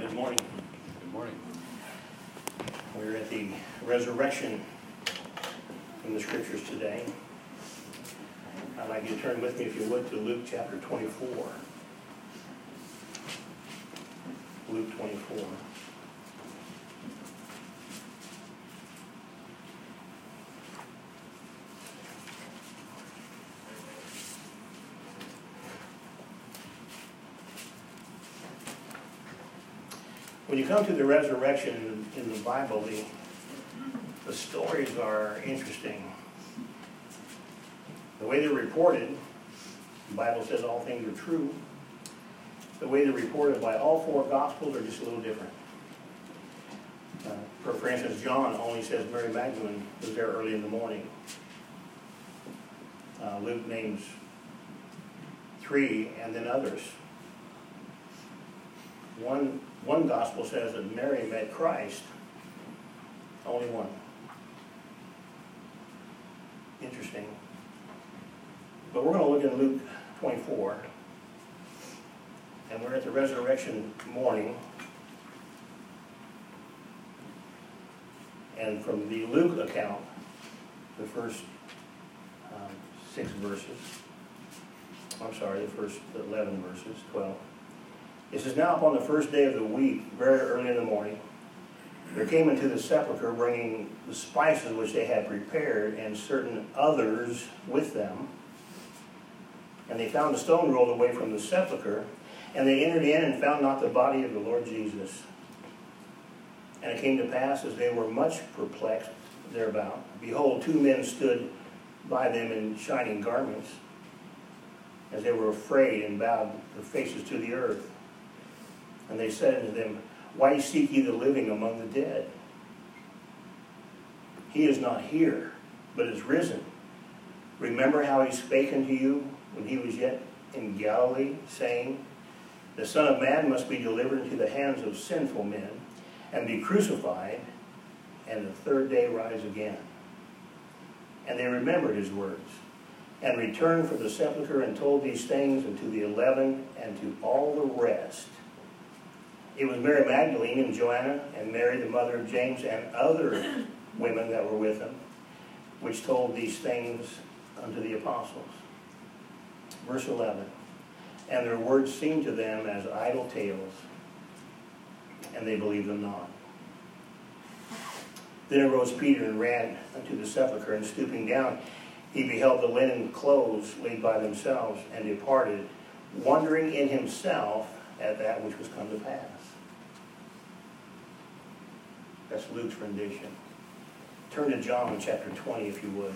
good morning. Good morning. We're at the resurrection in the scriptures today. I'd like you to turn with me, if you would, to Luke chapter 24. Luke 24. Come to the resurrection in the Bible, the, the stories are interesting. The way they're reported, the Bible says all things are true. The way they're reported by all four Gospels are just a little different. Uh, for, for instance, John only says Mary Magdalene was there early in the morning. Uh, Luke names three and then others. One, one gospel says that Mary met Christ, only one. Interesting. But we're going to look in Luke 24. And we're at the resurrection morning. And from the Luke account, the first um, six verses, I'm sorry, the first 11 verses, 12. It says, Now upon the first day of the week, very early in the morning, there came into the sepulchre bringing the spices which they had prepared, and certain others with them. And they found the stone rolled away from the sepulchre, and they entered in and found not the body of the Lord Jesus. And it came to pass, as they were much perplexed thereabout, behold, two men stood by them in shining garments, as they were afraid and bowed their faces to the earth. And they said unto them, Why seek ye the living among the dead? He is not here, but is risen. Remember how he spake unto you when he was yet in Galilee, saying, The Son of Man must be delivered into the hands of sinful men, and be crucified, and the third day rise again. And they remembered his words, and returned from the sepulchre and told these things unto the eleven and to all the rest. It was Mary Magdalene and Joanna and Mary, the mother of James, and other women that were with them, which told these things unto the apostles. Verse 11 And their words seemed to them as idle tales, and they believed them not. Then arose Peter and ran unto the sepulchre, and stooping down, he beheld the linen clothes laid by themselves, and departed, wondering in himself at that which was come to pass. That's Luke's rendition. Turn to John chapter 20, if you would.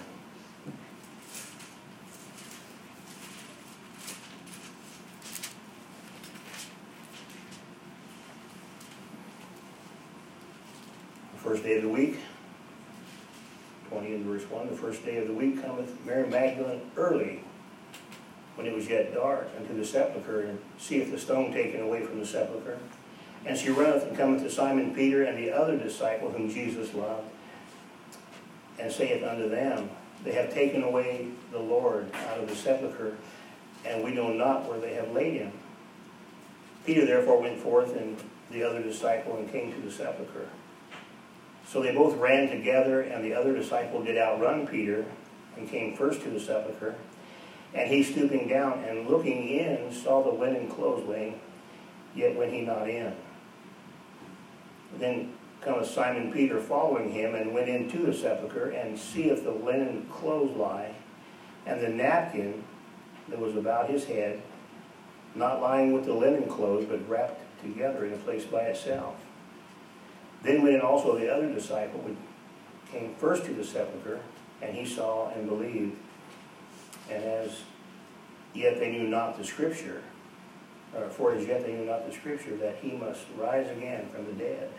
The first day of the week, 20 and verse 1, the first day of the week cometh Mary Magdalene early, when it was yet dark, unto the sepulchre, and seeth the stone taken away from the sepulchre. And she runneth and cometh to Simon Peter and the other disciple whom Jesus loved, and saith unto them, They have taken away the Lord out of the sepulchre, and we know not where they have laid him. Peter therefore went forth and the other disciple and came to the sepulchre. So they both ran together, and the other disciple did outrun Peter and came first to the sepulchre. And he stooping down and looking in saw the linen clothes laying, yet went he not in. Then cometh Simon Peter following him, and went into the sepulchre, and seeth the linen clothes lie, and the napkin that was about his head, not lying with the linen clothes, but wrapped together in a place by itself. Then went in also the other disciple, which came first to the sepulchre, and he saw and believed. And as yet they knew not the scripture, or for as yet they knew not the scripture, that he must rise again from the dead.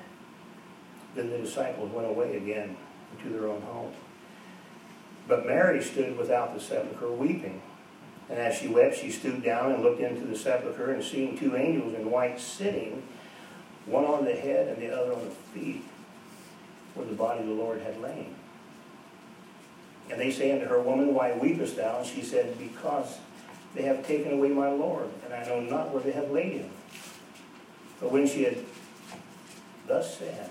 Then the disciples went away again to their own home. But Mary stood without the sepulchre weeping. And as she wept, she stooped down and looked into the sepulchre, and seeing two angels in white sitting, one on the head and the other on the feet, where the body of the Lord had lain. And they say unto her, Woman, why weepest thou? And she said, Because they have taken away my Lord, and I know not where they have laid him. But when she had thus said.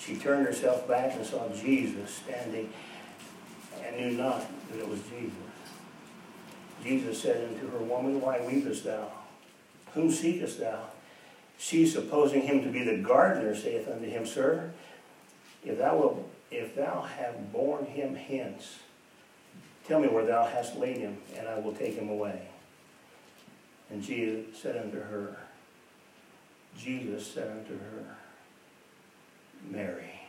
She turned herself back and saw Jesus standing and knew not that it was Jesus. Jesus said unto her, Woman, why weepest thou? Whom seekest thou? She, supposing him to be the gardener, saith unto him, Sir, if thou if thou have borne him hence, tell me where thou hast laid him, and I will take him away. And Jesus said unto her, Jesus said unto her, Mary.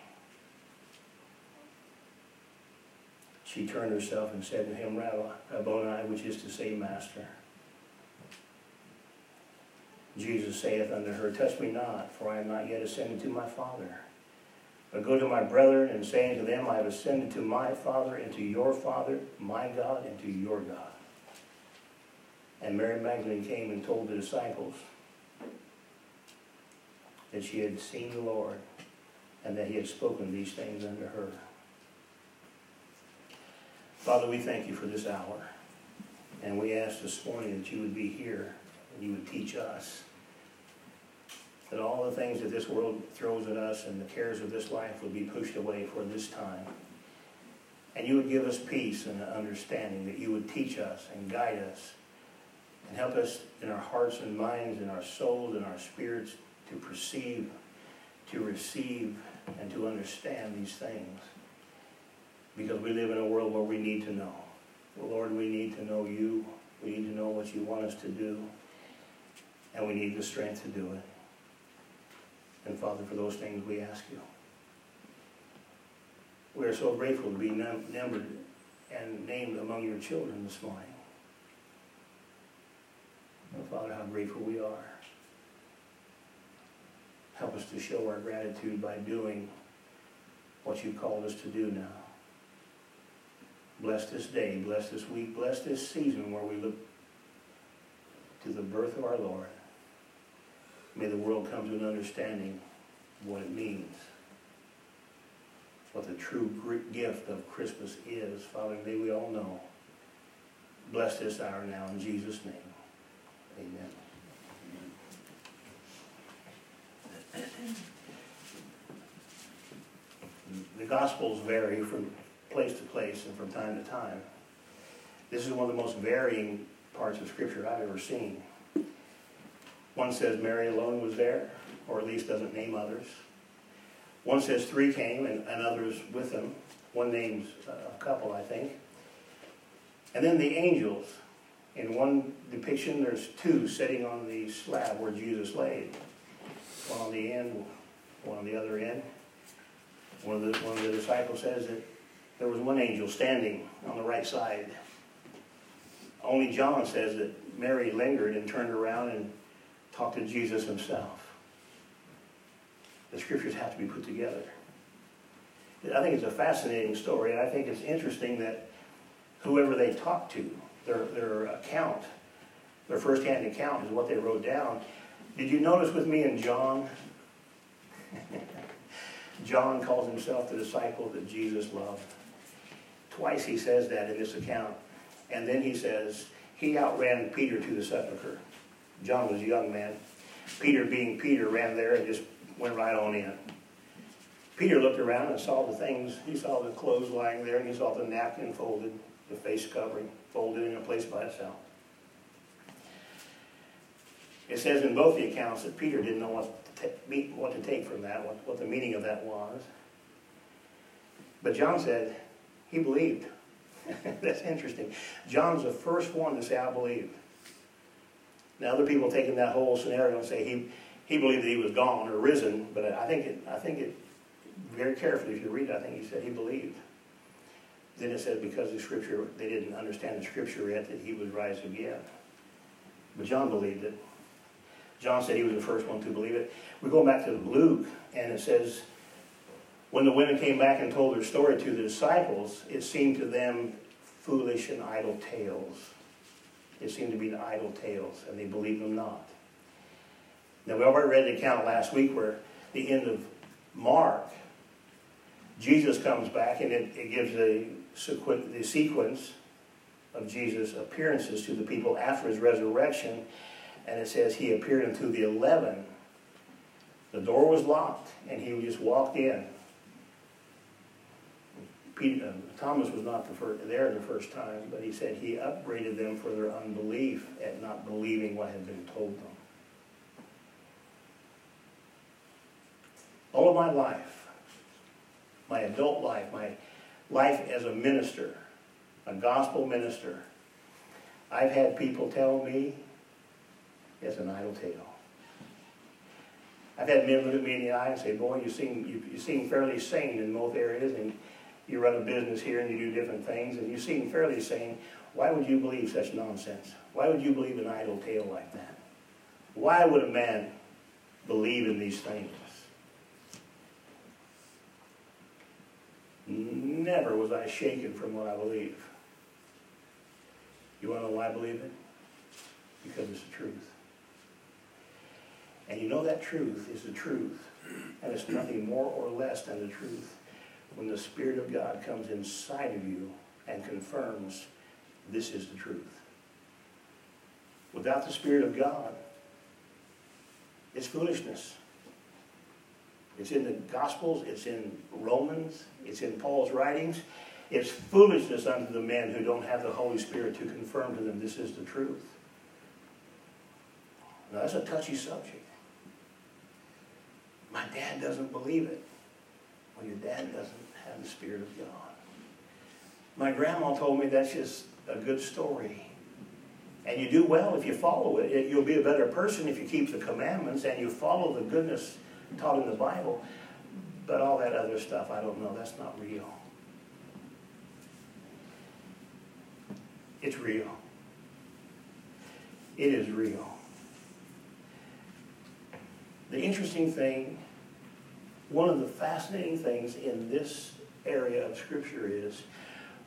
She turned herself and said to him, Rabboni, which is to say, Master. Jesus saith unto her, Touch me not, for I am not yet ascended to my Father. But go to my brethren and say unto them, I have ascended to my Father and to your Father, my God, and to your God. And Mary Magdalene came and told the disciples that she had seen the Lord and that he had spoken these things unto her. Father, we thank you for this hour. And we ask this morning that you would be here and you would teach us. That all the things that this world throws at us and the cares of this life would be pushed away for this time. And you would give us peace and understanding, that you would teach us and guide us and help us in our hearts and minds, in our souls and our spirits to perceive, to receive, and to understand these things. Because we live in a world where we need to know. Lord, we need to know you. We need to know what you want us to do. And we need the strength to do it. And Father, for those things we ask you. We are so grateful to be numbered and named among your children this morning. Father, how grateful we are. Help us to show our gratitude by doing what you called us to do now. Bless this day, bless this week, bless this season where we look to the birth of our Lord. May the world come to an understanding of what it means, what the true gift of Christmas is. Father, may we all know. Bless this hour now in Jesus' name. Amen. The Gospels vary from place to place and from time to time. This is one of the most varying parts of Scripture I've ever seen. One says Mary alone was there, or at least doesn't name others. One says three came and, and others with them. One names a couple, I think. And then the angels. In one depiction, there's two sitting on the slab where Jesus laid. One on the end, one on the other end. One of the, one of the disciples says that there was one angel standing on the right side. Only John says that Mary lingered and turned around and talked to Jesus himself. The scriptures have to be put together. I think it's a fascinating story, and I think it's interesting that whoever they talked to, their, their account, their first-hand account is what they wrote down. Did you notice with me in John? John calls himself the disciple that Jesus loved. Twice he says that in this account. And then he says, he outran Peter to the sepulchre. John was a young man. Peter, being Peter, ran there and just went right on in. Peter looked around and saw the things. He saw the clothes lying there, and he saw the napkin folded, the face covering folded in a place by itself. It says in both the accounts that Peter didn't know what to, take, what to take from that, what, what the meaning of that was. But John said he believed. That's interesting. John's the first one to say, I believe. Now, other people taking that whole scenario and say he, he believed that he was gone or risen, but I think it, I think it, very carefully, if you read it, I think he said he believed. Then it says because the scripture, they didn't understand the scripture yet that he would rise again. But John believed it. John said he was the first one to believe it. We go back to Luke, and it says, when the women came back and told their story to the disciples, it seemed to them foolish and idle tales. It seemed to be idle tales, and they believed them not. Now, we already read the account last week where the end of Mark, Jesus comes back and it, it gives the, the sequence of Jesus' appearances to the people after his resurrection. And it says he appeared unto the eleven. The door was locked, and he just walked in. Peter, uh, Thomas was not the first, there the first time, but he said he upbraided them for their unbelief at not believing what had been told them. All of my life, my adult life, my life as a minister, a gospel minister, I've had people tell me it's an idle tale. I've had men look at me in the eye and say, boy, you seem, you, you seem fairly sane in both areas, and you run a business here and you do different things, and you seem fairly sane. Why would you believe such nonsense? Why would you believe an idle tale like that? Why would a man believe in these things? Never was I shaken from what I believe. You want to know why I believe it? Because it's the truth. And you know that truth is the truth, and it's nothing more or less than the truth when the Spirit of God comes inside of you and confirms this is the truth. Without the Spirit of God, it's foolishness. It's in the Gospels, it's in Romans, it's in Paul's writings. It's foolishness unto the men who don't have the Holy Spirit to confirm to them this is the truth. Now, that's a touchy subject. My dad doesn't believe it. Well, your dad doesn't have the Spirit of God. My grandma told me that's just a good story. And you do well if you follow it. You'll be a better person if you keep the commandments and you follow the goodness taught in the Bible. But all that other stuff, I don't know. That's not real. It's real. It is real. The interesting thing, one of the fascinating things in this area of Scripture is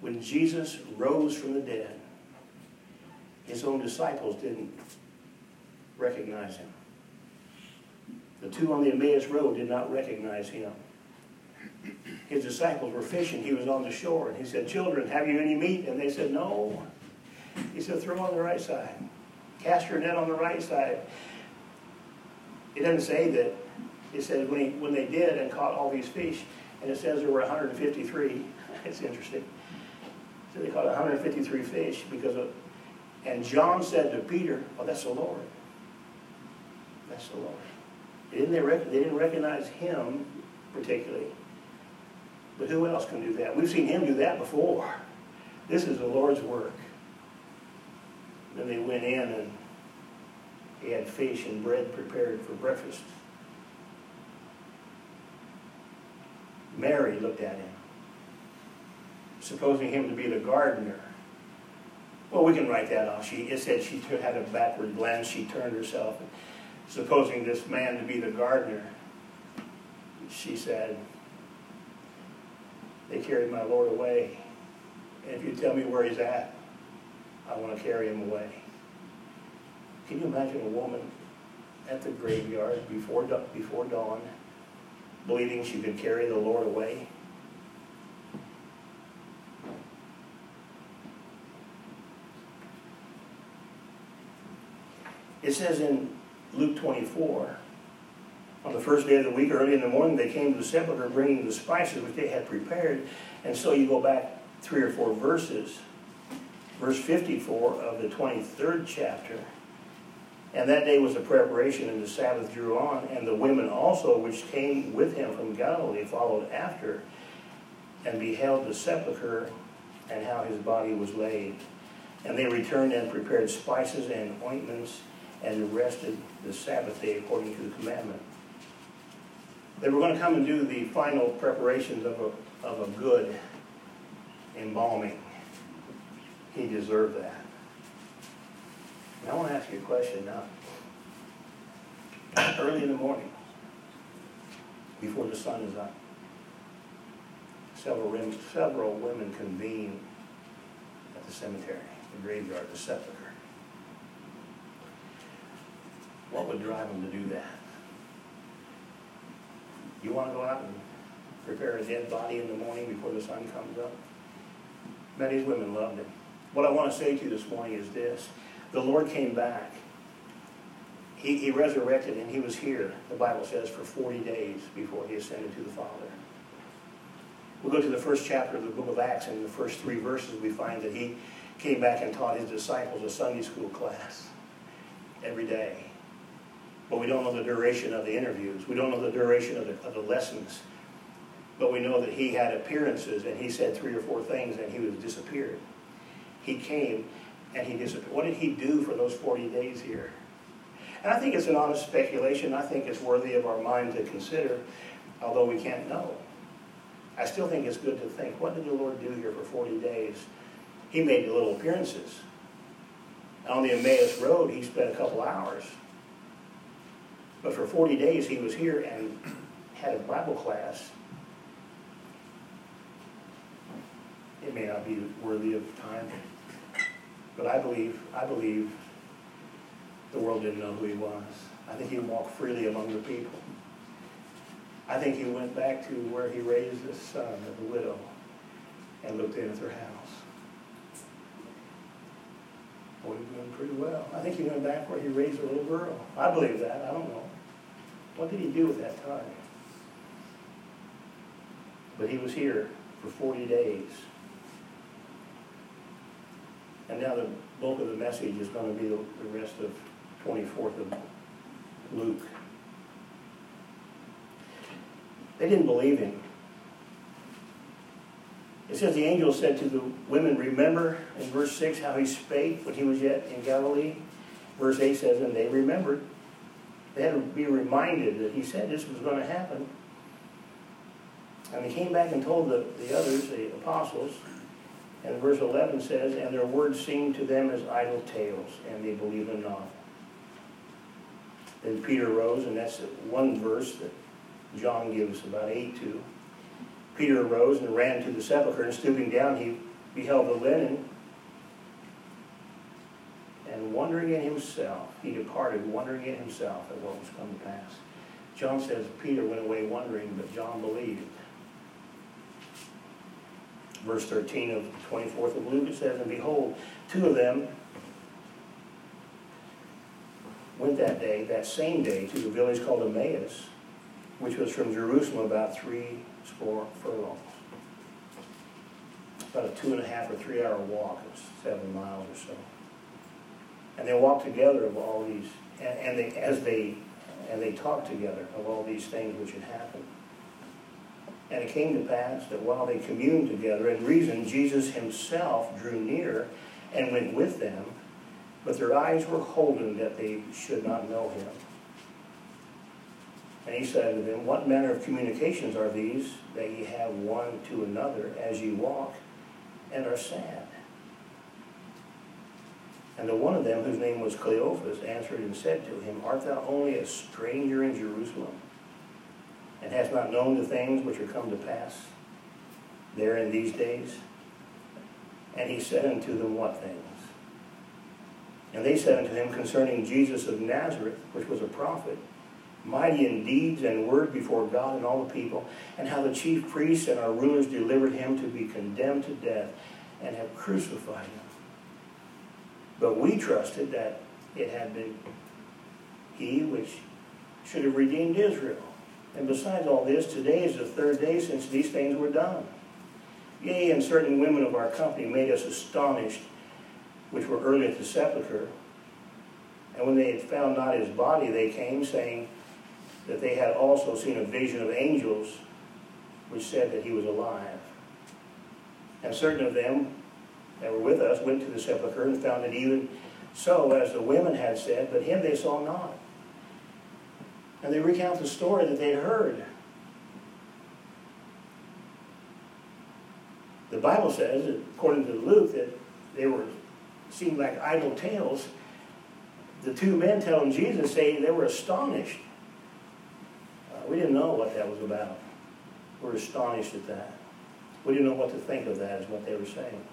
when Jesus rose from the dead, his own disciples didn't recognize him. The two on the Emmaus Road did not recognize him. His disciples were fishing. He was on the shore. And he said, Children, have you any meat? And they said, No. He said, Throw on the right side. Cast your net on the right side. It doesn't say that. It says when, he, when they did and caught all these fish, and it says there were 153. It's interesting. So they caught 153 fish because of, and John said to Peter, "Oh, that's the Lord. That's the Lord." They didn't, they, they didn't recognize him particularly. But who else can do that? We've seen him do that before. This is the Lord's work. Then they went in and he had fish and bread prepared for breakfast. Mary looked at him, supposing him to be the gardener. Well, we can write that off. She, it said she had a backward glance. She turned herself. Supposing this man to be the gardener, she said, They carried my Lord away. And if you tell me where he's at, I want to carry him away. Can you imagine a woman at the graveyard before, before dawn, believing she could carry the Lord away? It says in Luke 24. On the first day of the week, early in the morning, they came to the sepulchre bringing the spices which they had prepared. And so you go back three or four verses, verse 54 of the 23rd chapter. And that day was a preparation, and the Sabbath drew on. And the women also, which came with him from Galilee, followed after, and beheld the sepulchre and how his body was laid. And they returned and prepared spices and ointments and rested the Sabbath day according to the commandment. They were going to come and do the final preparations of a, of a good embalming. He deserved that. And I want to ask you a question now. Early in the morning, before the sun is up, several women, several women convene at the cemetery, the graveyard, the sepulchre. What would drive them to do that? You want to go out and prepare a dead body in the morning before the sun comes up? Many women loved him. What I want to say to you this morning is this. The Lord came back. he, he resurrected and he was here, the Bible says, for 40 days before he ascended to the Father. We'll go to the first chapter of the book of Acts, and in the first three verses we find that he came back and taught his disciples a Sunday school class every day. But we don't know the duration of the interviews. We don't know the duration of the, of the lessons. But we know that he had appearances and he said three or four things and he was disappeared. He came and he disappeared. What did he do for those 40 days here? And I think it's an honest speculation. I think it's worthy of our mind to consider, although we can't know. I still think it's good to think, what did the Lord do here for 40 days? He made little appearances. On the Emmaus Road, he spent a couple hours. But for 40 days, he was here and had a Bible class. It may not be worthy of time, but I believe, I believe the world didn't know who he was. I think he walked freely among the people. I think he went back to where he raised his son of the widow and looked in at their house. Boy, he doing pretty well. I think he went back where he raised a little girl. I believe that. I don't know. What did he do with that time? But he was here for 40 days. And now the bulk of the message is going to be the, rest of 24th of Luke. They didn't believe him. It says the angel said to the women, Remember in verse 6 how he spake when he was yet in Galilee? Verse 8 says, And they remembered. They had to be reminded that he said this was going to happen. And they came back and told the, the others, the apostles, and verse 11 says, And their words seemed to them as idle tales, and they believed them not. Then Peter rose, and that's one verse that John gives about eight to. Peter arose and ran to the sepulchre, and stooping down, he beheld the linen. And wondering in himself, he departed, wondering in himself at what was come to pass. John says Peter went away wondering, but John believed. Verse 13 of the 24th of Luke, it says, And behold, two of them went that day, that same day, to the village called Emmaus, which was from Jerusalem about three score furlongs. About a two and a half or three hour walk, it was seven miles or so. And they walked together of all these, and, and they, as they, and they talked together of all these things which had happened. And it came to pass that while they communed together and reasoned, Jesus himself drew near and went with them, but their eyes were holden that they should not know him. And he said to them, What manner of communications are these that ye have one to another as ye walk and are sad? And the one of them, whose name was Cleophas, answered and said to him, Art thou only a stranger in Jerusalem, and hast not known the things which are come to pass there in these days? And he said unto them, What things? And they said unto him concerning Jesus of Nazareth, which was a prophet, mighty in deeds and word before God and all the people, and how the chief priests and our rulers delivered him to be condemned to death and have crucified him. But we trusted that it had been he which should have redeemed Israel. And besides all this, today is the third day since these things were done. Yea, and certain women of our company made us astonished, which were early at the sepulchre. And when they had found not his body, they came, saying, that they had also seen a vision of angels which said that he was alive. And certain of them that were with us went to the sepulchre and found it even so as the women had said, but him they saw not. And they recount the story that they heard. The Bible says, according to Luke, that they were seemed like idle tales. The two men telling Jesus say they were astonished uh, we didn't know what that was about. We were astonished at that. We didn't know what to think of that, is what they were saying.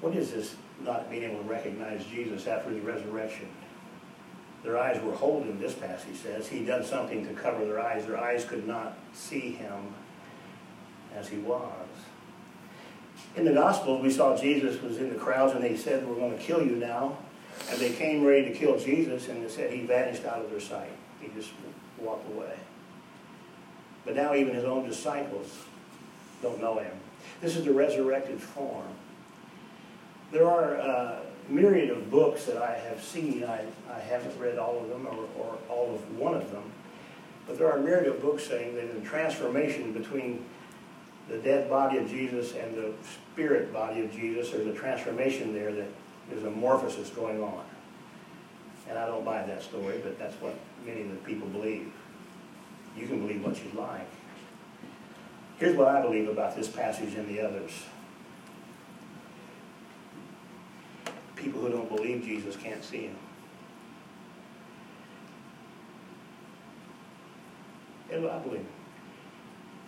What is this not being able to recognize Jesus after the resurrection? Their eyes were holding this passage says. He done something to cover their eyes. Their eyes could not see him as he was. In the Gospels, we saw Jesus was in the crowds and they said, We're going to kill you now. And they came ready to kill Jesus and they said he vanished out of their sight. He just walked away. But now even his own disciples don't know him. This is the resurrected form. There are a myriad of books that I have seen. I, I haven't read all of them or, or all of one of them. But there are a myriad of books saying that the transformation between the dead body of Jesus and the spirit body of Jesus, there's a transformation there that there's a morphosis going on. And I don't buy that story, but that's what many of the people believe. You can believe what you like. Here's what I believe about this passage and the others. People who don't believe Jesus can't see him. I believe.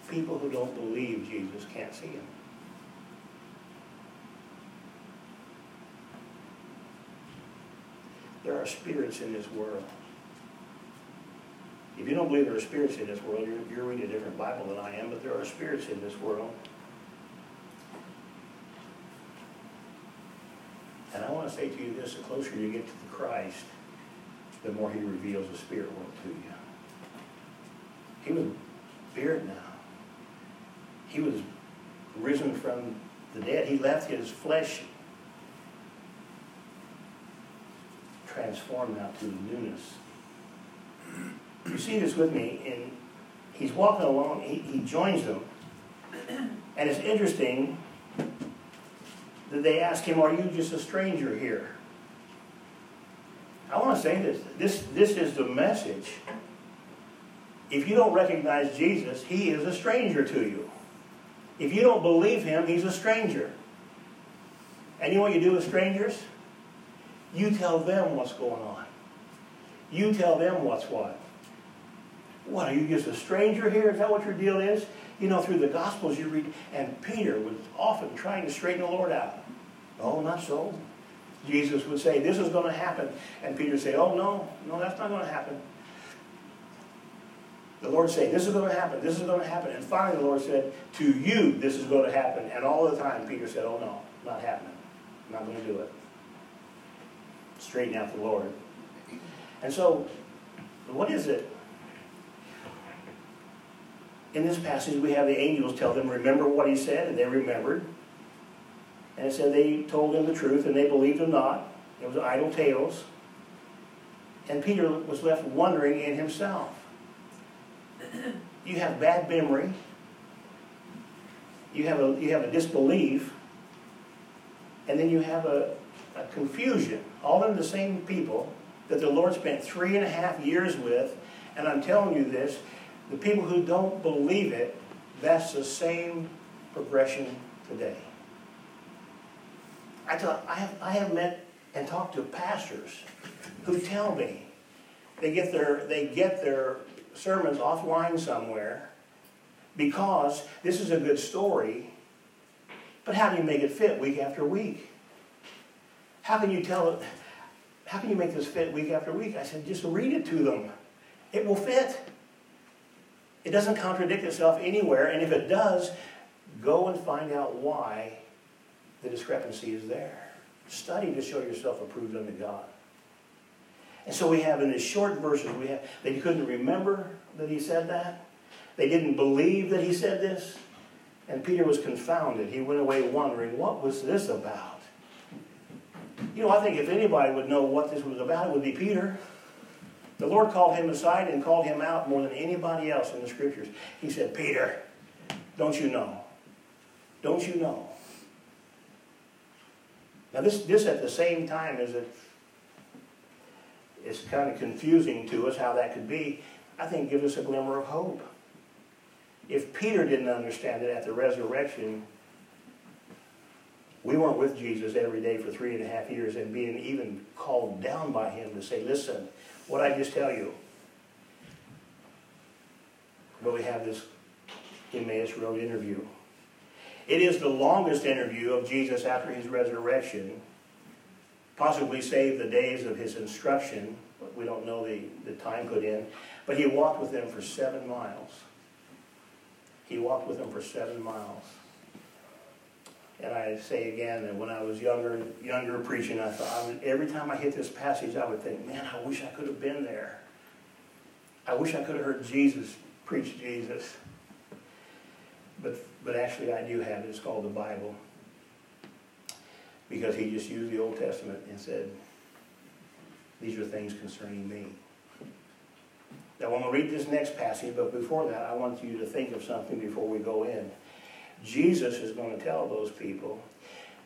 People who don't believe Jesus can't see him. There are spirits in this world. If you don't believe there are spirits in this world, you're, you're reading a different Bible than I am, but there are spirits in this world. And I want to say to you this, the closer you get to the Christ, the more he reveals the spirit world to you. He was spirit now. He was risen from the dead. He left his flesh transformed now to newness. You see this with me, and he's walking along, he, he joins them, and it's interesting they ask him, Are you just a stranger here? I want to say this. This, this is the message. If you don't recognize Jesus, he is a stranger to you. If you don't believe him, he's a stranger. And you know what you do with strangers? You tell them what's going on. You tell them what's what. What, are you just a stranger here? Is that what your deal is? You know, through the Gospels you read, and Peter was often trying to straighten the Lord out. Oh, not so. Jesus would say, this is going to happen. And Peter would say, oh, no, no, that's not going to happen. The Lord say, this is going to happen, this is going to happen. And finally the Lord said, to you this is going to happen. And all the time Peter said, oh, no, not happening. I'm not going to do it straighten out the Lord. And so, what is it? In this passage, we have the angels tell them, remember what he said, and they remembered. And it said they told him the truth, and they believed him not. It was idle tales. And Peter was left wondering in himself. You have bad memory. You have a, you have a disbelief. And then you have a, a confusion all of the same people that the Lord spent three and a half years with. And I'm telling you this, the people who don't believe it, that's the same progression today. I, I, have, I have met and talked to pastors who tell me they get their, they get their sermons offline somewhere because this is a good story, but how do you make it fit week after week? How can you tell it? How can you make this fit week after week? I said, just read it to them. It will fit. It doesn't contradict itself anywhere, and if it does, go and find out why the discrepancy is there. Study to show yourself approved unto God. And so we have in these short verses, we have they couldn't remember that he said that. They didn't believe that he said this. And Peter was confounded. He went away wondering, what was this about? You know, I think if anybody would know what this was about, it would be Peter. The Lord called him aside and called him out more than anybody else in the scriptures. He said, Peter, don't you know? Don't you know? Now, this, this at the same time is it, it's kind of confusing to us how that could be. I think gives us a glimmer of hope. If Peter didn't understand it at the resurrection, we weren't with Jesus every day for three and a half years and being even called down by him to say, listen, what I just tell you. But we have this Emmaus Road interview. It is the longest interview of Jesus after his resurrection, possibly save the days of his instruction. We don't know the, the time put in. But he walked with them for seven miles. He walked with them for seven miles. And I say again that when I was younger, younger preaching, I thought I would, every time I hit this passage, I would think, man, I wish I could have been there. I wish I could have heard Jesus preach Jesus. But but actually, I do have it. It's called the Bible because he just used the Old Testament and said, "These are things concerning me." Now, I'm going to read this next passage, but before that, I want you to think of something before we go in. Jesus is going to tell those people,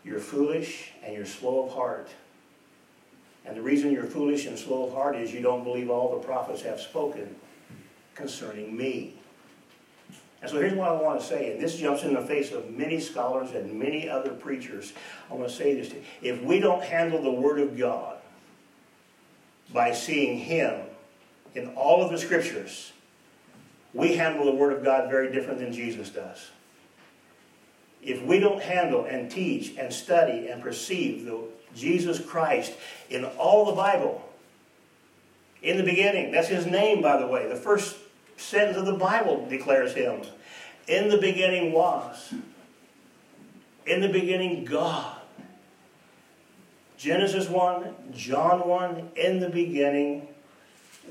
you're foolish and you're slow of heart. And the reason you're foolish and slow of heart is you don't believe all the prophets have spoken concerning me. And so here's what I want to say, and this jumps in the face of many scholars and many other preachers. I want to say this to you. If we don't handle the Word of God by seeing Him in all of the Scriptures, we handle the Word of God very different than Jesus does if we don't handle and teach and study and perceive the Jesus Christ in all the Bible, in the beginning, that's his name, by the way. The first sentence of the Bible declares him. In the beginning was. In the beginning, God. Genesis 1, John 1, in the beginning,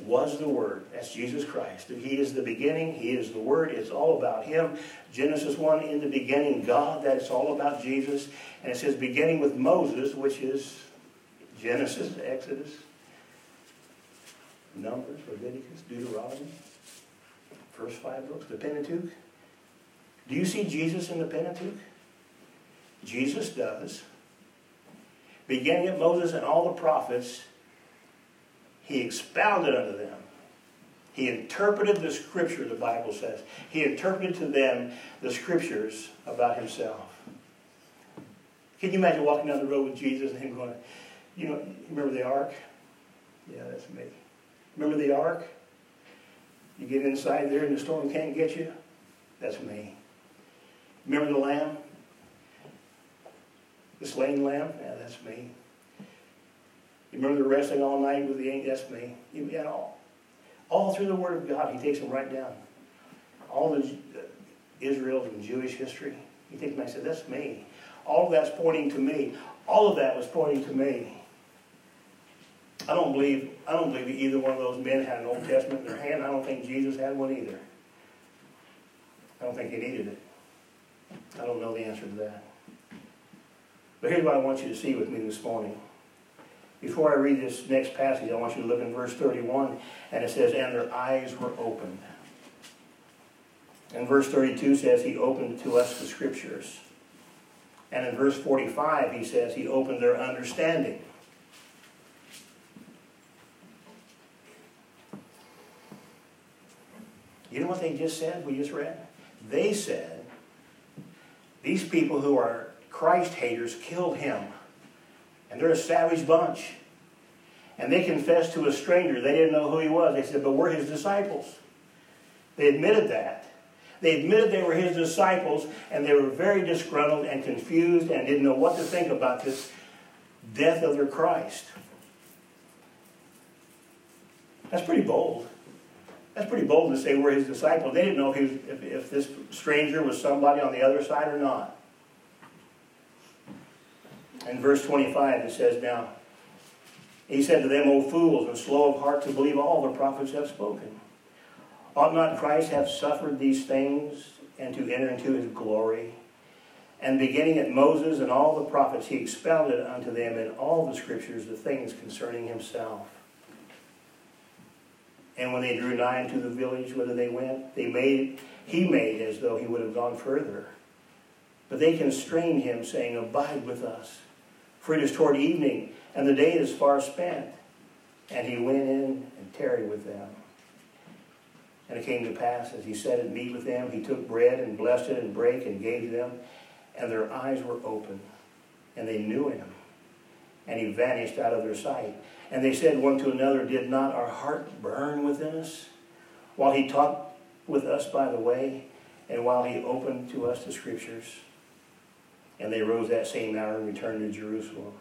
was the Word. That's Jesus Christ. He is the beginning. He is the Word. It's all about Him. Genesis 1, in the beginning, God. That's all about Jesus. And it says, beginning with Moses, which is Genesis, Exodus, Numbers, Leviticus, Deuteronomy. First five books, the Pentateuch. Do you see Jesus in the Pentateuch? Jesus does. Beginning at Moses and all the prophets, he expounded unto them. He interpreted the scripture, the Bible says. He interpreted to them the scriptures about himself. Can you imagine walking down the road with Jesus and him going, you know, remember the ark? Yeah, that's me. Remember the ark? You get inside there and the storm can't get you? That's me. Remember the lamb? The slain lamb? Yeah, that's me. You remember the wrestling all night with the angel? That's me. You had all, all through the Word of God. He takes them right down. All the uh, Israel's and Jewish history. He takes them and said, "That's me." All of that's pointing to me. All of that was pointing to me. I don't believe I don't believe either one of those men had an Old Testament in their hand. I don't think Jesus had one either. I don't think he needed it. I don't know the answer to that. But here's what I want you to see with me this morning. Before I read this next passage, I want you to look in verse 31, and it says, And their eyes were opened. And verse 32 says, He opened to us the scriptures. And in verse 45, he says, He opened their understanding. You know what they just said? We just read? They said, These people who are Christ haters killed him. And they're a savage bunch. And they confessed to a stranger. They didn't know who he was. They said, but we're his disciples. They admitted that. They admitted they were his disciples, and they were very disgruntled and confused and didn't know what to think about this death of their Christ. That's pretty bold. That's pretty bold to say we're his disciples. They didn't know if, was, if, if this stranger was somebody on the other side or not. In verse 25 it says, Now, he said to them, O fools, and slow of heart to believe all the prophets have spoken. Ought not Christ have suffered these things and to enter into his glory? And beginning at Moses and all the prophets, he expounded unto them in all the scriptures the things concerning himself. And when they drew nigh unto the village whither they went, they made he made as though he would have gone further. But they constrained him, saying, Abide with us, for it is toward evening, and the day is far spent. And he went in and tarried with them. And it came to pass, as he sat at meat with them, he took bread and blessed it and brake and gave them, and their eyes were opened, and they knew him. And he vanished out of their sight. And they said one to another, Did not our heart burn within us while he talked with us by the way, and while he opened to us the scriptures? And they rose that same hour and returned to Jerusalem.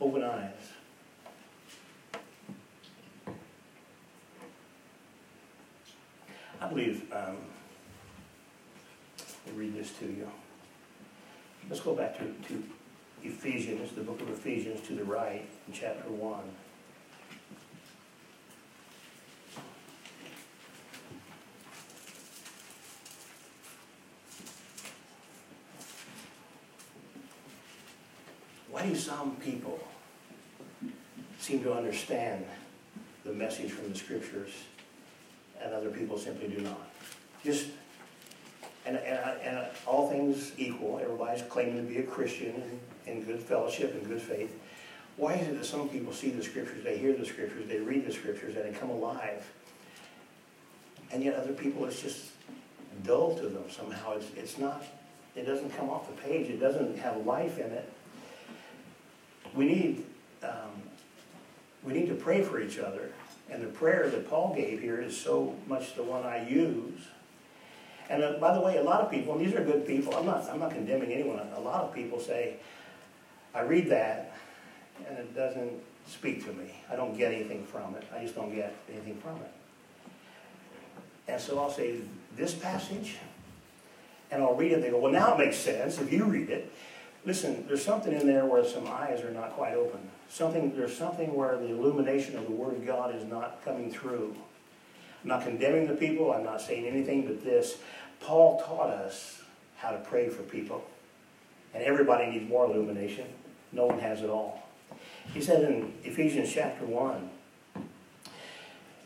Open eyes. I believe, um, let me read this to you. Let's go back to, to Ephesians, the book of Ephesians to the right, in chapter 1. Why do some people seem to understand the message from the scriptures and other people simply do not? Just, and, and, and all things equal, everybody's claiming to be a Christian in good fellowship and good faith. Why is it that some people see the scriptures, they hear the scriptures, they read the scriptures, and they come alive? And yet other people, it's just dull to them somehow. It's, it's not, it doesn't come off the page. It doesn't have life in it we need um, we need to pray for each other. And the prayer that Paul gave here is so much the one I use. And uh, by the way, a lot of people, and these are good people, I'm not, I'm not condemning anyone. A lot of people say, I read that, and it doesn't speak to me. I don't get anything from it. I just don't get anything from it. And so I'll say, this passage, and I'll read it, and they go, well, now it makes sense if you read it. Listen, there's something in there where some eyes are not quite open. Something, there's something where the illumination of the Word of God is not coming through. I'm not condemning the people. I'm not saying anything but this. Paul taught us how to pray for people. And everybody needs more illumination. No one has it all. He said in Ephesians chapter 1,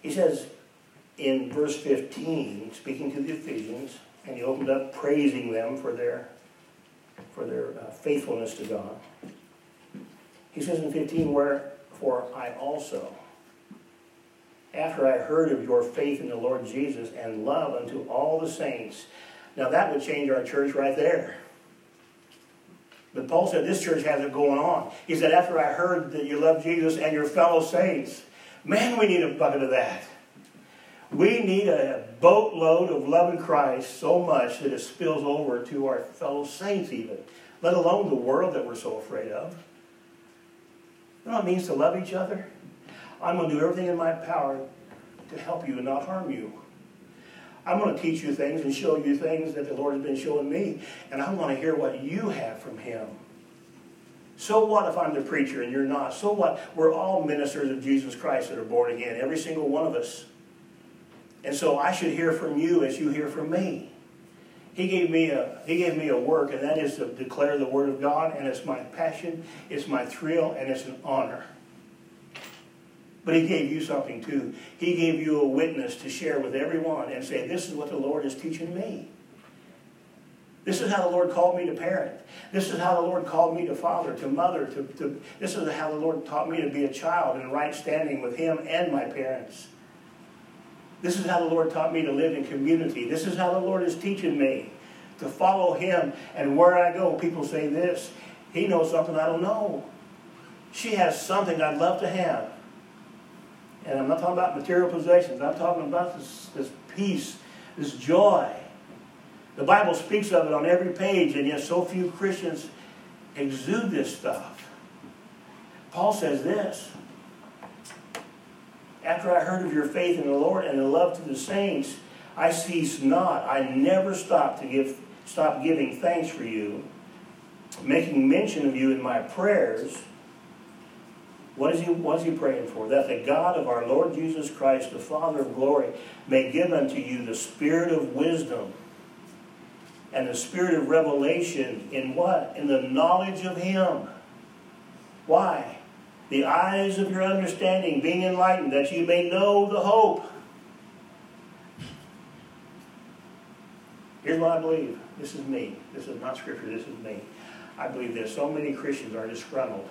he says in verse 15, speaking to the Ephesians, and he opened up praising them for their for their uh, faithfulness to God. He says in 15, Wherefore I also, after I heard of your faith in the Lord Jesus and love unto all the saints. Now that would change our church right there. But Paul said this church has it going on. He said, after I heard that you love Jesus and your fellow saints, man, we need a bucket of that. We need a boatload of love in Christ so much that it spills over to our fellow saints, even, let alone the world that we're so afraid of. You know what it means to love each other? I'm going to do everything in my power to help you and not harm you. I'm going to teach you things and show you things that the Lord has been showing me, and I want to hear what you have from Him. So what if I'm the preacher and you're not? So what? We're all ministers of Jesus Christ that are born again, every single one of us. And so I should hear from you as you hear from me. He gave me a he gave me a work, and that is to declare the word of God, and it's my passion, it's my thrill, and it's an honor. But he gave you something too. He gave you a witness to share with everyone and say, This is what the Lord is teaching me. This is how the Lord called me to parent. This is how the Lord called me to father, to mother. To, to, this is how the Lord taught me to be a child in right standing with Him and my parents. This is how the Lord taught me to live in community. This is how the Lord is teaching me to follow Him. And where I go, people say this He knows something I don't know. She has something I'd love to have. And I'm not talking about material possessions, I'm talking about this, this peace, this joy. The Bible speaks of it on every page, and yet so few Christians exude this stuff. Paul says this after I heard of your faith in the Lord and the love to the saints, I cease not. I never stop to give stop giving thanks for you, making mention of you in my prayers. What is he what is he praying for? That the God of our Lord Jesus Christ, the Father of glory, may give unto you the spirit of wisdom and the spirit of revelation in what? In the knowledge of him. Why? The eyes of your understanding being enlightened, that you may know the hope. Here's what I believe. This is me. This is not scripture. This is me. I believe that so many Christians are disgruntled.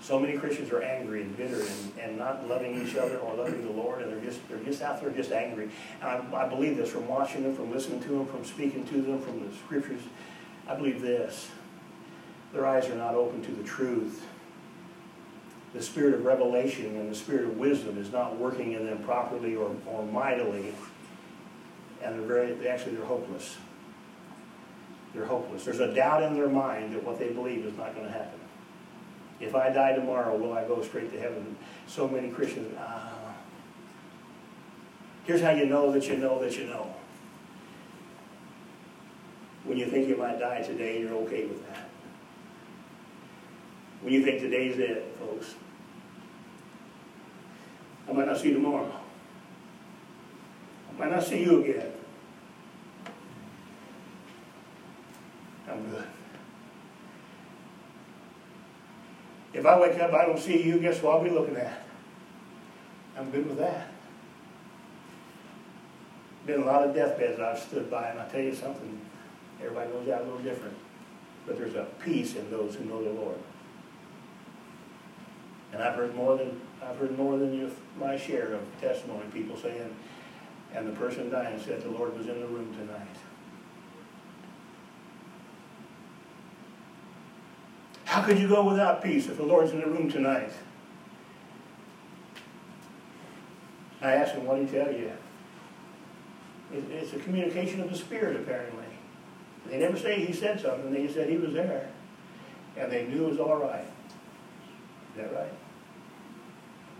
So many Christians are angry and bitter and, and not loving each other or loving the Lord, and they're just they're just out there just angry. And I, I believe this from watching them, from listening to them, from speaking to them, from the scriptures. I believe this. Their eyes are not open to the truth the spirit of revelation and the spirit of wisdom is not working in them properly or, or mightily, and they're very, actually, they're hopeless. They're hopeless. There's a doubt in their mind that what they believe is not going to happen. If I die tomorrow, will I go straight to heaven? So many Christians, ah. Here's how you know that you know that you know. When you think you might die today, you're okay with that. When you think today's it, folks. I might not see you tomorrow. I might not see you again. I'm good. If I wake up, I don't see you, guess what I'll be looking at? I'm good with that. Been a lot of deathbeds I've stood by, and I tell you something, everybody goes out a little different. But there's a peace in those who know the Lord. And I've heard more than I've heard more than my share of testimony, people saying, and the person dying said the Lord was in the room tonight. How could you go without peace if the Lord's in the room tonight? I asked him, what did he tell you? It's a communication of the Spirit, apparently. They never say he said something. They just said he was there. And they knew it was all right. Is that right?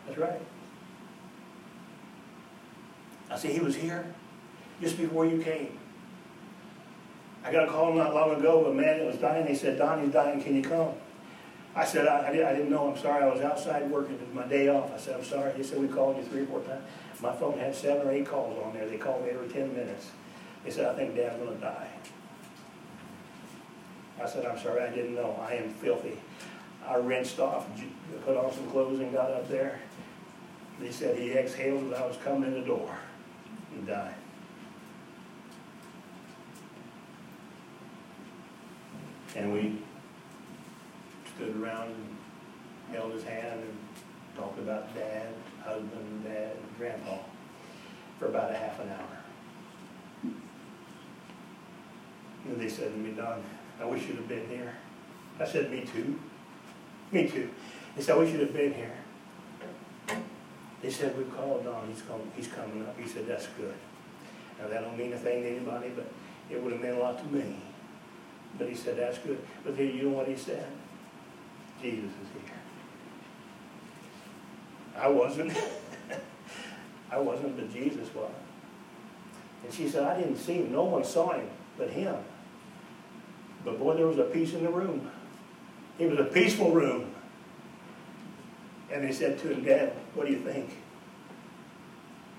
That's right. I said, he was here just before you came. I got a call not long ago of a man that was dying. He said, Don, he's dying. Can you come? I said, I, I, did, I didn't know. I'm sorry. I was outside working. It was my day off. I said, I'm sorry. He said, we called you three or four times. My phone had seven or eight calls on there. They called me every 10 minutes. They said, I think Dad's going to die. I said, I'm sorry. I didn't know. I am filthy. I rinsed off, put on some clothes and got up there. They said he exhaled as I was coming in the door. and died. And we stood around and held his hand and talked about dad, husband, dad, and grandpa for about a half an hour. And they said to me, Don, I wish you'd have been here. I said, me too. Me too. They said, we should have been here. They said, we called Don, he's, coming, he's coming up. He said, that's good. Now, that don't mean a thing to anybody, but it would have meant a lot to me. But he said, that's good. But then you know what he said? Jesus is here. I wasn't. I wasn't, but Jesus was. And she said, I didn't see him. No one saw him but him. But boy, there was a peace in the room. It was a peaceful room. And they said to him, Dad, what do you think?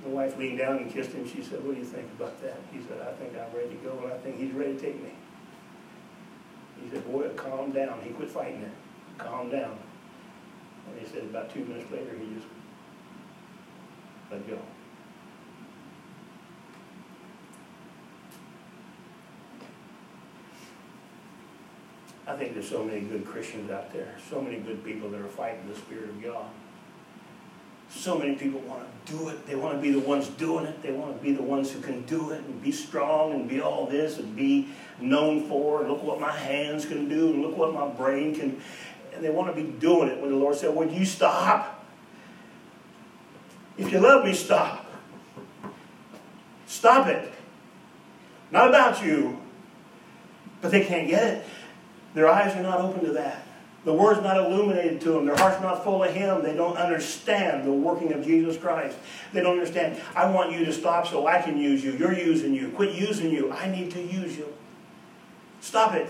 The wife leaned down and kissed him. She said, What do you think about that? He said, I think I'm ready to go, and I think he's ready to take me. He said, Boy, calm down. He quit fighting it. Calm down. And he said, about two minutes later, he just let go. I think there's so many good Christians out there, so many good people that are fighting the Spirit of God. So many people want to do it. They want to be the ones doing it. They want to be the ones who can do it and be strong and be all this and be known for. And look what my hands can do and look what my brain can. And they want to be doing it when the Lord said, Would you stop? If you love me, stop. Stop it. Not about you. But they can't get it. Their eyes are not open to that. The word's not illuminated to them. Their heart's not full of Him. They don't understand the working of Jesus Christ. They don't understand. I want you to stop so I can use you. You're using you. Quit using you. I need to use you. Stop it.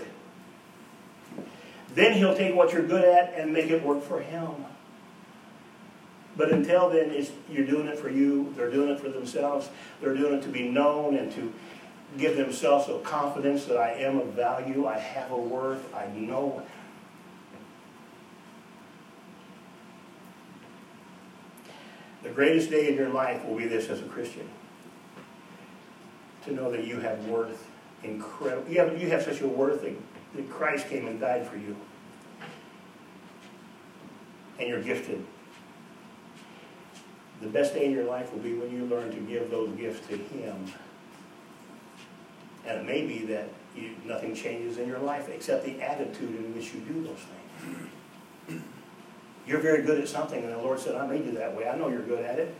Then He'll take what you're good at and make it work for Him. But until then, you're doing it for you. They're doing it for themselves. They're doing it to be known and to give themselves a confidence that I am of value, I have a worth, I know. The greatest day in your life will be this as a Christian. To know that you have worth, incredible. You have, you have such a worth that, that Christ came and died for you. And you're gifted. The best day in your life will be when you learn to give those gifts to Him. And it may be that you, nothing changes in your life except the attitude in which you do those things. You're very good at something, and the Lord said, I made you that way. I know you're good at it.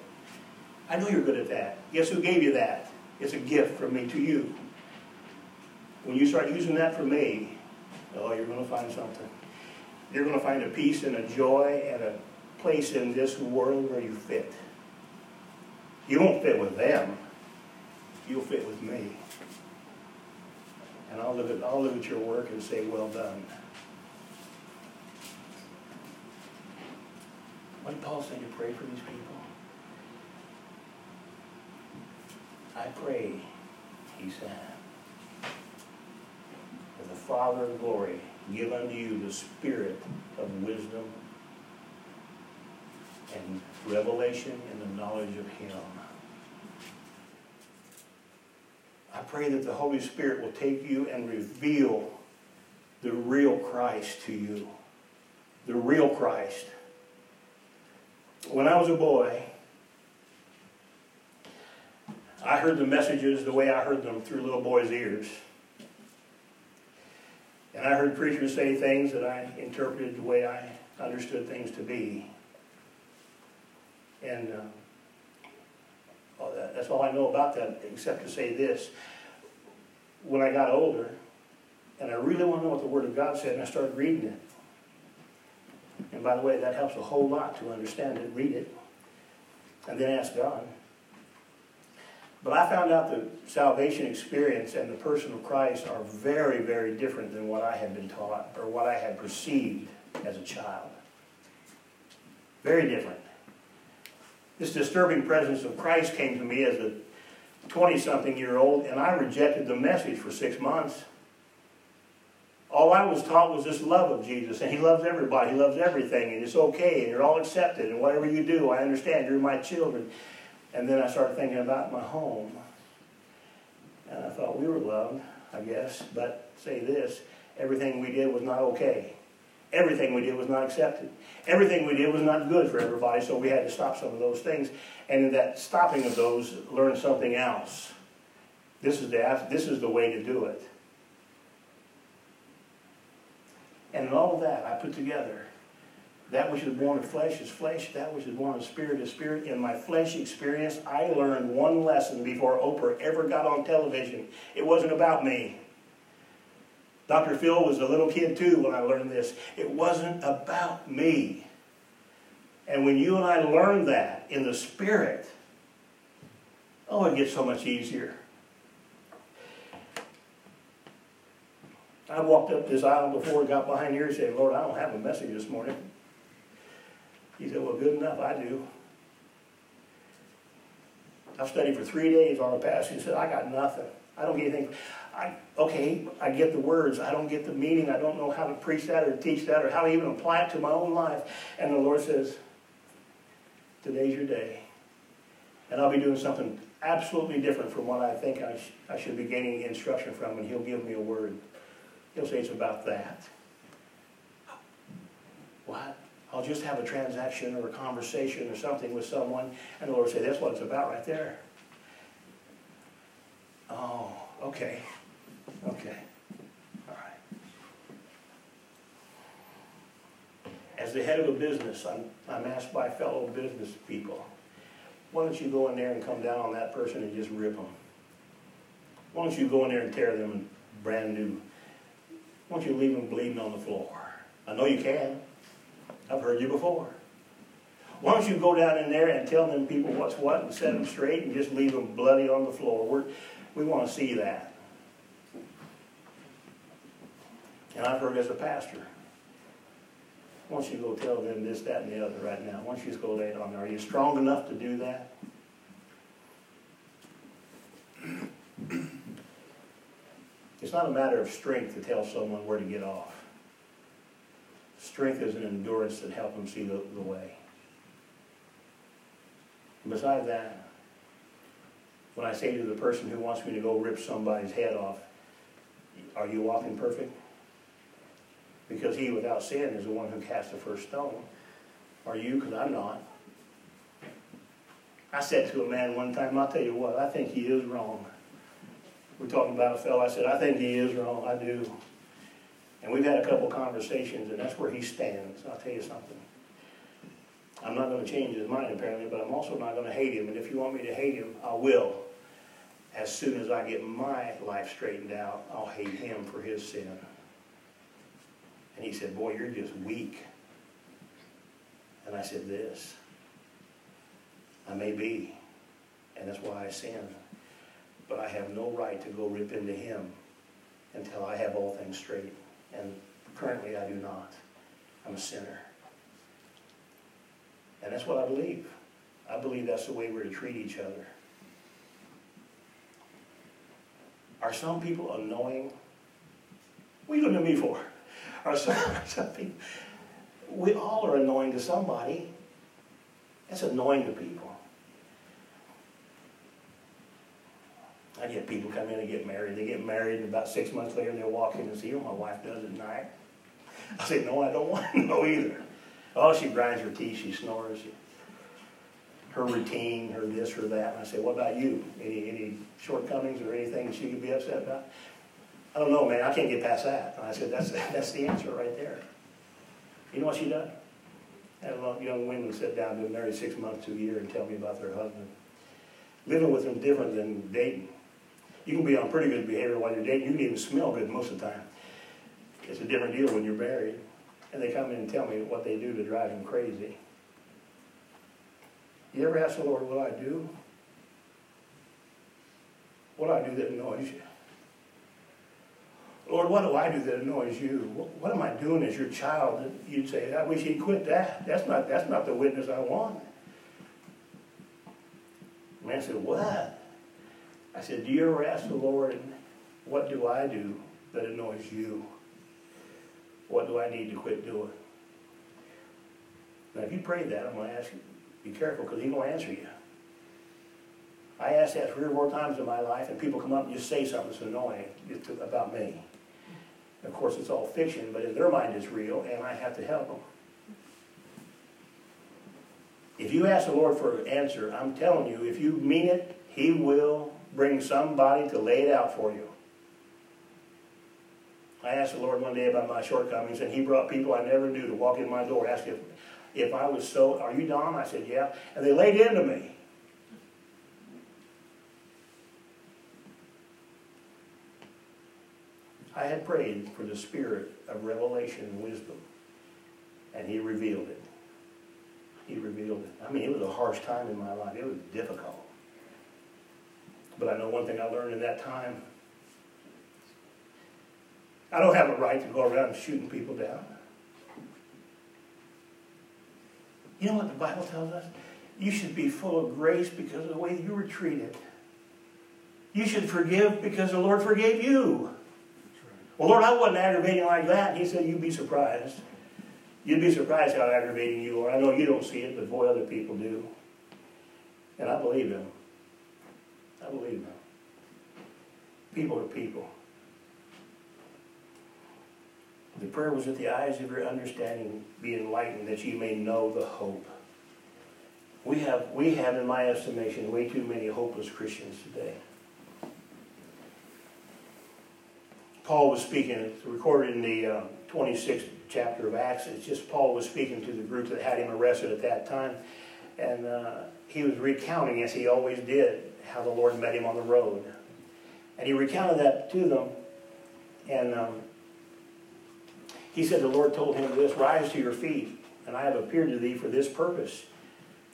I know you're good at that. Guess who gave you that? It's a gift from me to you. When you start using that for me, oh, you're going to find something. You're going to find a peace and a joy and a place in this world where you fit. You won't fit with them. You'll fit with me. And I'll look at, I'll look at your work and say, well done. What did Paul say to pray for these people? I pray, he said, that the Father of glory give unto you the spirit of wisdom and revelation in the knowledge of him. I pray that the Holy Spirit will take you and reveal the real Christ to you. The real Christ. When I was a boy, I heard the messages the way I heard them through little boys' ears. And I heard preachers say things that I interpreted the way I understood things to be. And uh, that's all I know about that, except to say this. When I got older, and I really want to know what the Word of God said, and I started reading it. And by the way, that helps a whole lot to understand it, read it, and then ask God. But I found out that salvation experience and the person of Christ are very, very different than what I had been taught or what I had perceived as a child. Very different. This disturbing presence of Christ came to me as a 20 something year old, and I rejected the message for six months. All I was taught was this love of Jesus, and He loves everybody, He loves everything, and it's okay, and you're all accepted, and whatever you do, I understand, you're my children. And then I started thinking about my home. And I thought we were loved, I guess, but say this everything we did was not okay. Everything we did was not accepted. Everything we did was not good for everybody, so we had to stop some of those things. And in that stopping of those, learn something else. This is the, this is the way to do it. And in all of that, I put together that which is born of flesh is flesh, that which is born of spirit is spirit. In my flesh experience, I learned one lesson before Oprah ever got on television. It wasn't about me. Dr. Phil was a little kid too when I learned this. It wasn't about me. And when you and I learn that in the spirit, oh, it gets so much easier. I walked up this aisle before, got behind here and said, Lord, I don't have a message this morning. He said, well, good enough, I do. I've studied for three days on a passage. He said, I got nothing. I don't get anything. I, okay, I get the words. I don't get the meaning. I don't know how to preach that or teach that or how to even apply it to my own life. And the Lord says, today's your day. And I'll be doing something absolutely different from what I think I, sh I should be gaining instruction from. And he'll give me a word. He'll say it's about that. What? I'll just have a transaction or a conversation or something with someone, and the Lord will say, that's what it's about right there. Oh, okay. Okay. All right. As the head of a business, I'm, I'm asked by fellow business people, why don't you go in there and come down on that person and just rip them? Why don't you go in there and tear them brand new? Why don't you leave them bleeding on the floor? I know you can. I've heard you before. Why don't you go down in there and tell them people what's what and set them straight and just leave them bloody on the floor? We're, we want to see that. And I've heard as a pastor, why don't you go tell them this, that, and the other right now? Why don't you just go lay it on there? Are you strong enough to do that? It's not a matter of strength to tell someone where to get off. Strength is an endurance that helps them see the, the way. And besides that, when I say to the person who wants me to go rip somebody's head off, are you walking perfect? Because he without sin is the one who cast the first stone. Are you? Because I'm not. I said to a man one time, I'll tell you what, I think he is wrong. We're talking about a fellow, I said, I think he is wrong, I do. And we've had a couple conversations, and that's where he stands. I'll tell you something. I'm not going to change his mind, apparently, but I'm also not going to hate him. And if you want me to hate him, I will. As soon as I get my life straightened out, I'll hate him for his sin. And he said, Boy, you're just weak. And I said, This. I may be. and that's why I sin. But I have no right to go rip into him until I have all things straight. And currently I do not. I'm a sinner. And that's what I believe. I believe that's the way we're to treat each other. Are some people annoying? What are you looking at me for? Are some, some we all are annoying to somebody. That's annoying to people. I get people come in and get married. They get married, and about six months later, they'll walk in and see, oh, my wife does at night. I say, no, I don't want to know either. Oh, she grinds her teeth, she snores. Her routine, her this her that. And I say, what about you? Any, any shortcomings or anything she could be upset about? I don't know, man. I can't get past that. And I said, that's, that's the answer right there. You know what she done? Had a lot of young women sit down, been married six months to a year, and tell me about their husband. Living with them different than dating. You can be on pretty good behavior while you're dating. You can even smell good most of the time. It's a different deal when you're married. And they come in and tell me what they do to drive them crazy. You ever ask the Lord what I do? What I do that annoys you? Lord, what do I do that annoys you? What, am I doing as your child that you'd say, I wish he'd quit that. That's not, that's not the witness I want. The man said, what? I said, do you ever ask the Lord, what do I do that annoys you? What do I need to quit doing? Now, if you pray that, I'm going to ask you, be careful because he's going to answer you. I asked that three or four times in my life, and people come up and just say something that's annoying about me. Of course, it's all fiction, but in their mind it's real, and I have to help them. If you ask the Lord for an answer, I'm telling you, if you mean it, He will bring somebody to lay it out for you. I asked the Lord one day about my shortcomings, and He brought people I never knew to walk in my door, ask if, if I was so, are you Don? I said, yeah. And they laid into me. I had prayed for the spirit of revelation and wisdom, and He revealed it. He revealed it. I mean, it was a harsh time in my life. It was difficult. But I know one thing I learned in that time I don't have a right to go around shooting people down. You know what the Bible tells us? You should be full of grace because of the way you were treated. You should forgive because the Lord forgave you. Well, Lord, I wasn't aggravating like that. He said, You'd be surprised. You'd be surprised how aggravating you are. I know you don't see it, but boy, other people do. And I believe him. I believe him. People are people. The prayer was that the eyes of your understanding be enlightened, that you may know the hope. We have, we have, in my estimation, way too many hopeless Christians today. Paul was speaking, it's recorded in the uh, 26th chapter of Acts. It's just Paul was speaking to the group that had him arrested at that time. And uh, he was recounting, as he always did, how the Lord met him on the road. And he recounted that to them. And um, he said, The Lord told him this Rise to your feet, and I have appeared to thee for this purpose,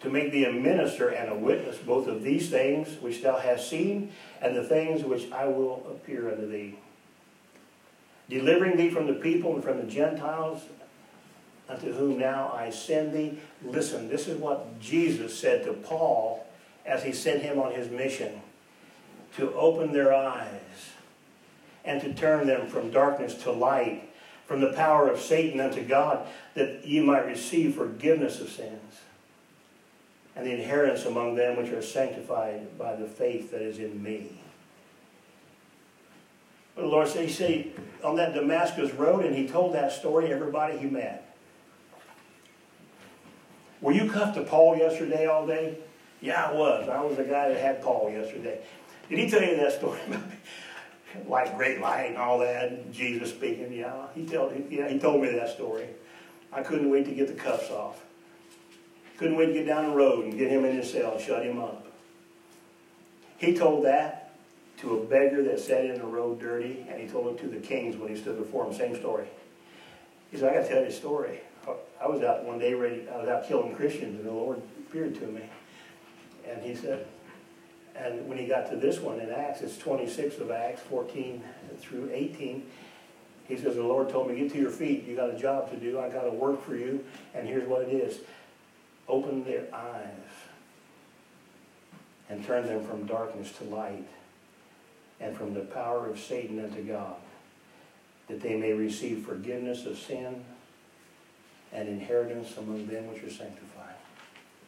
to make thee a minister and a witness both of these things which thou hast seen, and the things which I will appear unto thee. Delivering thee from the people and from the Gentiles, unto whom now I send thee. Listen, this is what Jesus said to Paul as he sent him on his mission to open their eyes and to turn them from darkness to light from the power of Satan unto God, that ye might receive forgiveness of sins and the inheritance among them which are sanctified by the faith that is in me. But the Lord said, He said, on that Damascus road, and He told that story to everybody He met. Were you cuffed to Paul yesterday all day? Yeah, I was. I was the guy that had Paul yesterday. Did he tell you that story like great light and all that. Jesus speaking, yeah. He told yeah, he told me that story. I couldn't wait to get the cuffs off. Couldn't wait to get down the road and get him in his cell and shut him up. He told that to a beggar that sat in the road dirty, and he told it to the kings when he stood before them. Same story. He said, I got to tell you a story. I was out one day ready, I was out killing Christians, and the Lord appeared to me. And he said, And when he got to this one in Acts, it's 26 of Acts, 14 through 18. He says, The Lord told me, Get to your feet. You got a job to do. I got to work for you. And here's what it is open their eyes and turn them from darkness to light and from the power of Satan unto God, that they may receive forgiveness of sin and inheritance among them which are sanctified.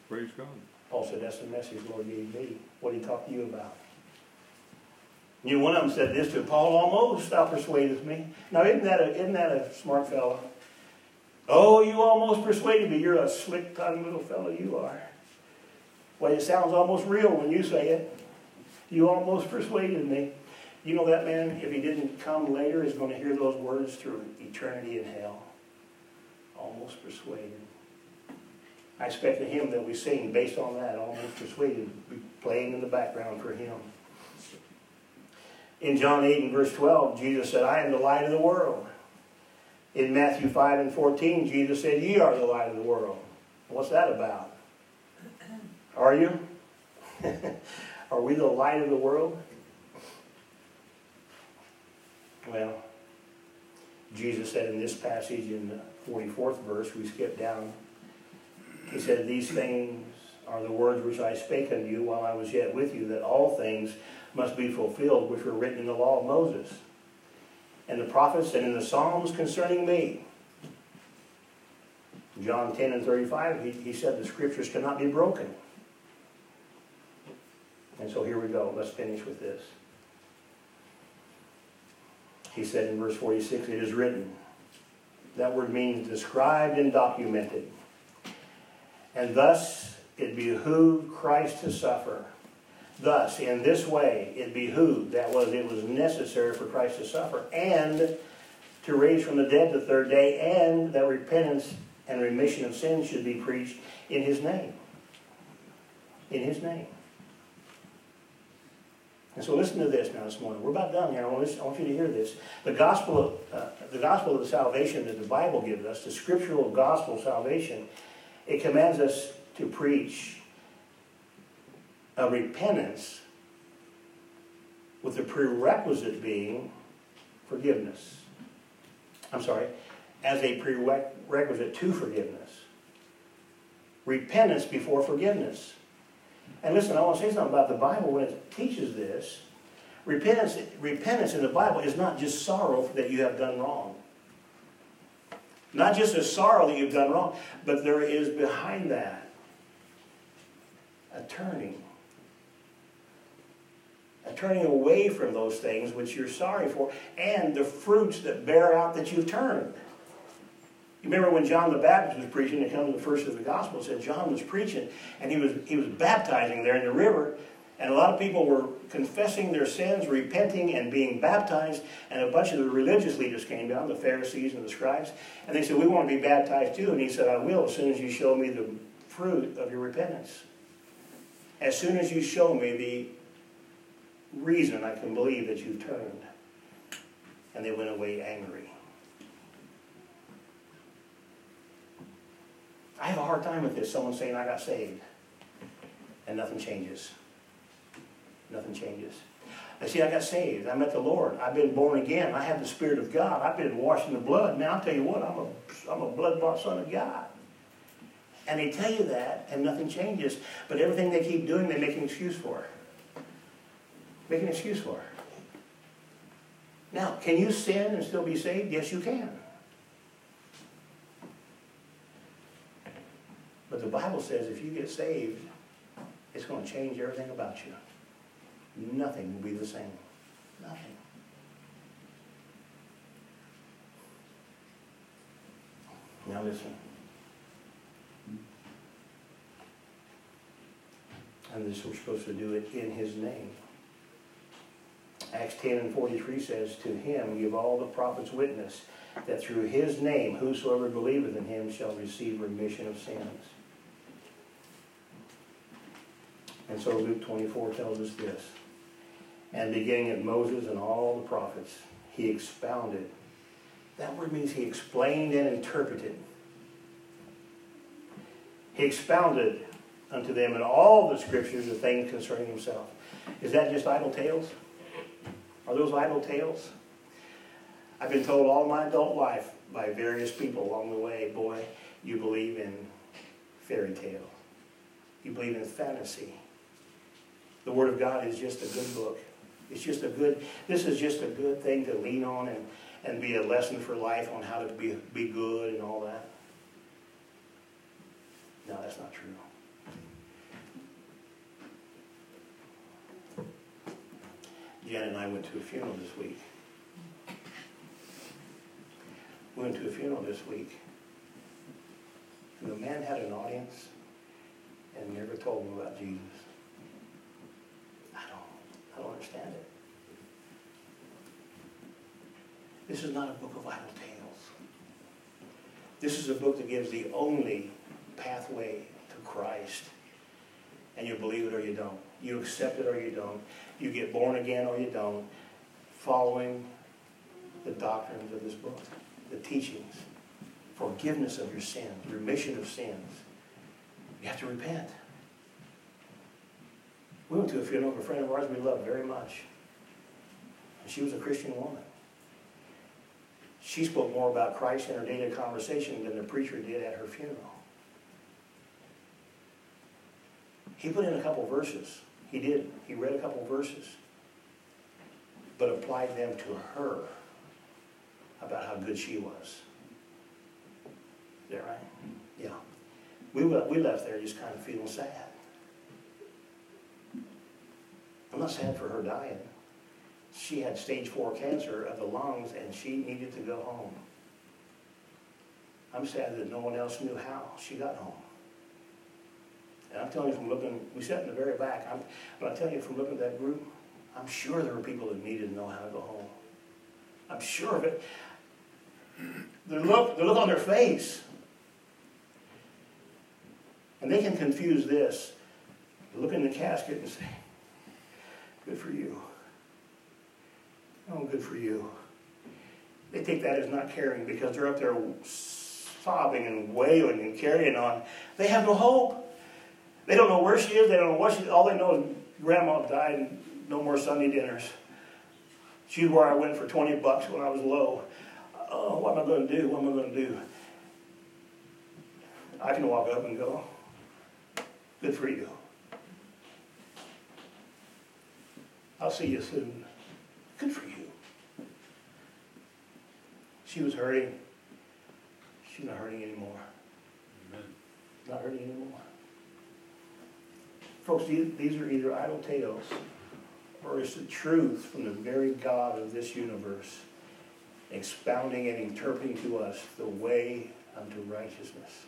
Praise God. Paul said, That's the message the Lord gave me. What did he talk to you about? You know, one of them said this to Paul almost thou persuadest me. Now, isn't that a, isn't that a smart fellow? Oh, you almost persuaded me. You're a slick tongued little fellow, you are. Well, it sounds almost real when you say it. You almost persuaded me. You know that man, if he didn't come later, is going to hear those words through eternity in hell. Almost persuaded. I expect the hymn that we sing based on that, almost persuaded, be playing in the background for him. In John 8 and verse 12, Jesus said, I am the light of the world. In Matthew 5 and 14, Jesus said, Ye are the light of the world. What's that about? Are you? are we the light of the world? Well, Jesus said in this passage in the 44th verse, we skip down, he said, These things are the words which I spake unto you while I was yet with you, that all things must be fulfilled which were written in the law of Moses, and the prophets, and in the Psalms concerning me. John 10 and 35, he, he said the scriptures cannot be broken. And so here we go. Let's finish with this. He said in verse 46, It is written. That word means described and documented. And thus it behooved Christ to suffer. Thus, in this way, it behooved, that was, it was necessary for Christ to suffer, and to raise from the dead the third day, and that repentance and remission of sins should be preached in his name. In his name. And so listen to this now this morning. We're about done here. I want, you to hear this. The gospel, of, uh, the gospel of the salvation that the Bible gives us, the scriptural gospel salvation, it commands us to preach a repentance with the prerequisite being forgiveness. I'm sorry, as a prerequisite to forgiveness. Repentance before forgiveness. And listen, I want to say something about the Bible when it teaches this. Repentance, repentance in the Bible is not just sorrow that you have done wrong. Not just a sorrow that you've done wrong, but there is behind that a turning. A turning away from those things which you're sorry for, and the fruits that bear out that you've turned. You remember when John the Baptist was preaching, it comes in the first of the Gospel, it said John was preaching, and he was, he was baptizing there in the river, and a lot of people were confessing their sins, repenting, and being baptized. And a bunch of the religious leaders came down, the Pharisees and the scribes, and they said, We want to be baptized too. And he said, I will as soon as you show me the fruit of your repentance. As soon as you show me the reason I can believe that you've turned. And they went away angry. I have a hard time with this. Someone saying I got saved. And nothing changes. Nothing changes. I see, I got saved. I met the Lord. I've been born again. I have the Spirit of God. I've been washed in the blood. Now, I'll tell you what, I'm a, I'm a blood-bought son of God. And they tell you that, and nothing changes. But everything they keep doing, they make an excuse for. Make an excuse for. Now, can you sin and still be saved? Yes, you can. But the Bible says if you get saved, it's going to change everything about you. Nothing will be the same. Nothing. Now listen. And this we're supposed to do it in his name. Acts 10 and 43 says, To him give all the prophets witness, that through his name whosoever believeth in him shall receive remission of sins. And so Luke 24 tells us this. And beginning at Moses and all the prophets, he expounded. That word means he explained and interpreted. He expounded unto them in all the scriptures the things concerning himself. Is that just idle tales? Are those idle tales? I've been told all my adult life by various people along the way, boy, you believe in fairy tale. You believe in fantasy. The Word of God is just a good book. It's just a good, this is just a good thing to lean on and, and be a lesson for life on how to be, be good and all that. No, that's not true. Jen and I went to a funeral this week. We went to a funeral this week. And the man had an audience and never told them about Jesus. I don't, understand it. This is not a book of idle tales. This is a book that gives the only pathway to Christ. And you believe it or you don't. You accept it or you don't. You get born again or you don't. Following the doctrines of this book, the teachings, forgiveness of your sins, remission of sins. You have to repent. We went to a funeral of a friend of ours we loved very much. And she was a Christian woman. She spoke more about Christ in her daily conversation than the preacher did at her funeral. He put in a couple verses. He did. He read a couple verses. But applied them to her about how good she was. Is that right? Yeah. We, we left there just kind of feeling sad. I'm not sad for her dying. She had stage four cancer of the lungs and she needed to go home. I'm sad that no one else knew how she got home. And I'm telling you from looking, we sat in the very back, I'm, but I tell you from looking at that group, I'm sure there were people that needed to know how to go home. I'm sure of it. The look, the look on their face. And they can confuse this. Look in the casket and say, good for you. Oh, good for you. They take that as not caring because they're up there sobbing and wailing and carrying on. They have no hope. They don't know where she is. They don't know what she. All they know is grandma died and no more Sunday dinners. She's where I went for 20 bucks when I was low. Oh, what am I going to do? What am I going to do? I can walk up and go, good for you. I'll see you soon. Good for you. She was hurting. She's not hurting anymore. Amen. Not hurting anymore. Folks, these are either idle tales or it's the truth from the very God of this universe expounding and interpreting to us the way unto righteousness.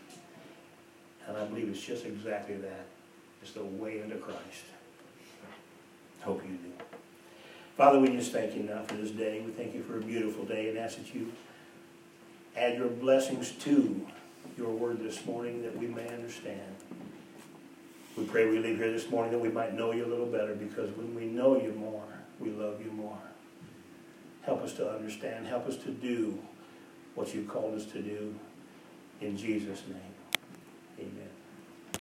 And I believe it's just exactly that. It's the way unto Christ. Hope you do. Father, we just thank you now for this day. We thank you for a beautiful day and ask that you add your blessings to your word this morning that we may understand. We pray we leave here this morning that we might know you a little better because when we know you more, we love you more. Help us to understand. Help us to do what you called us to do. In Jesus' name, amen.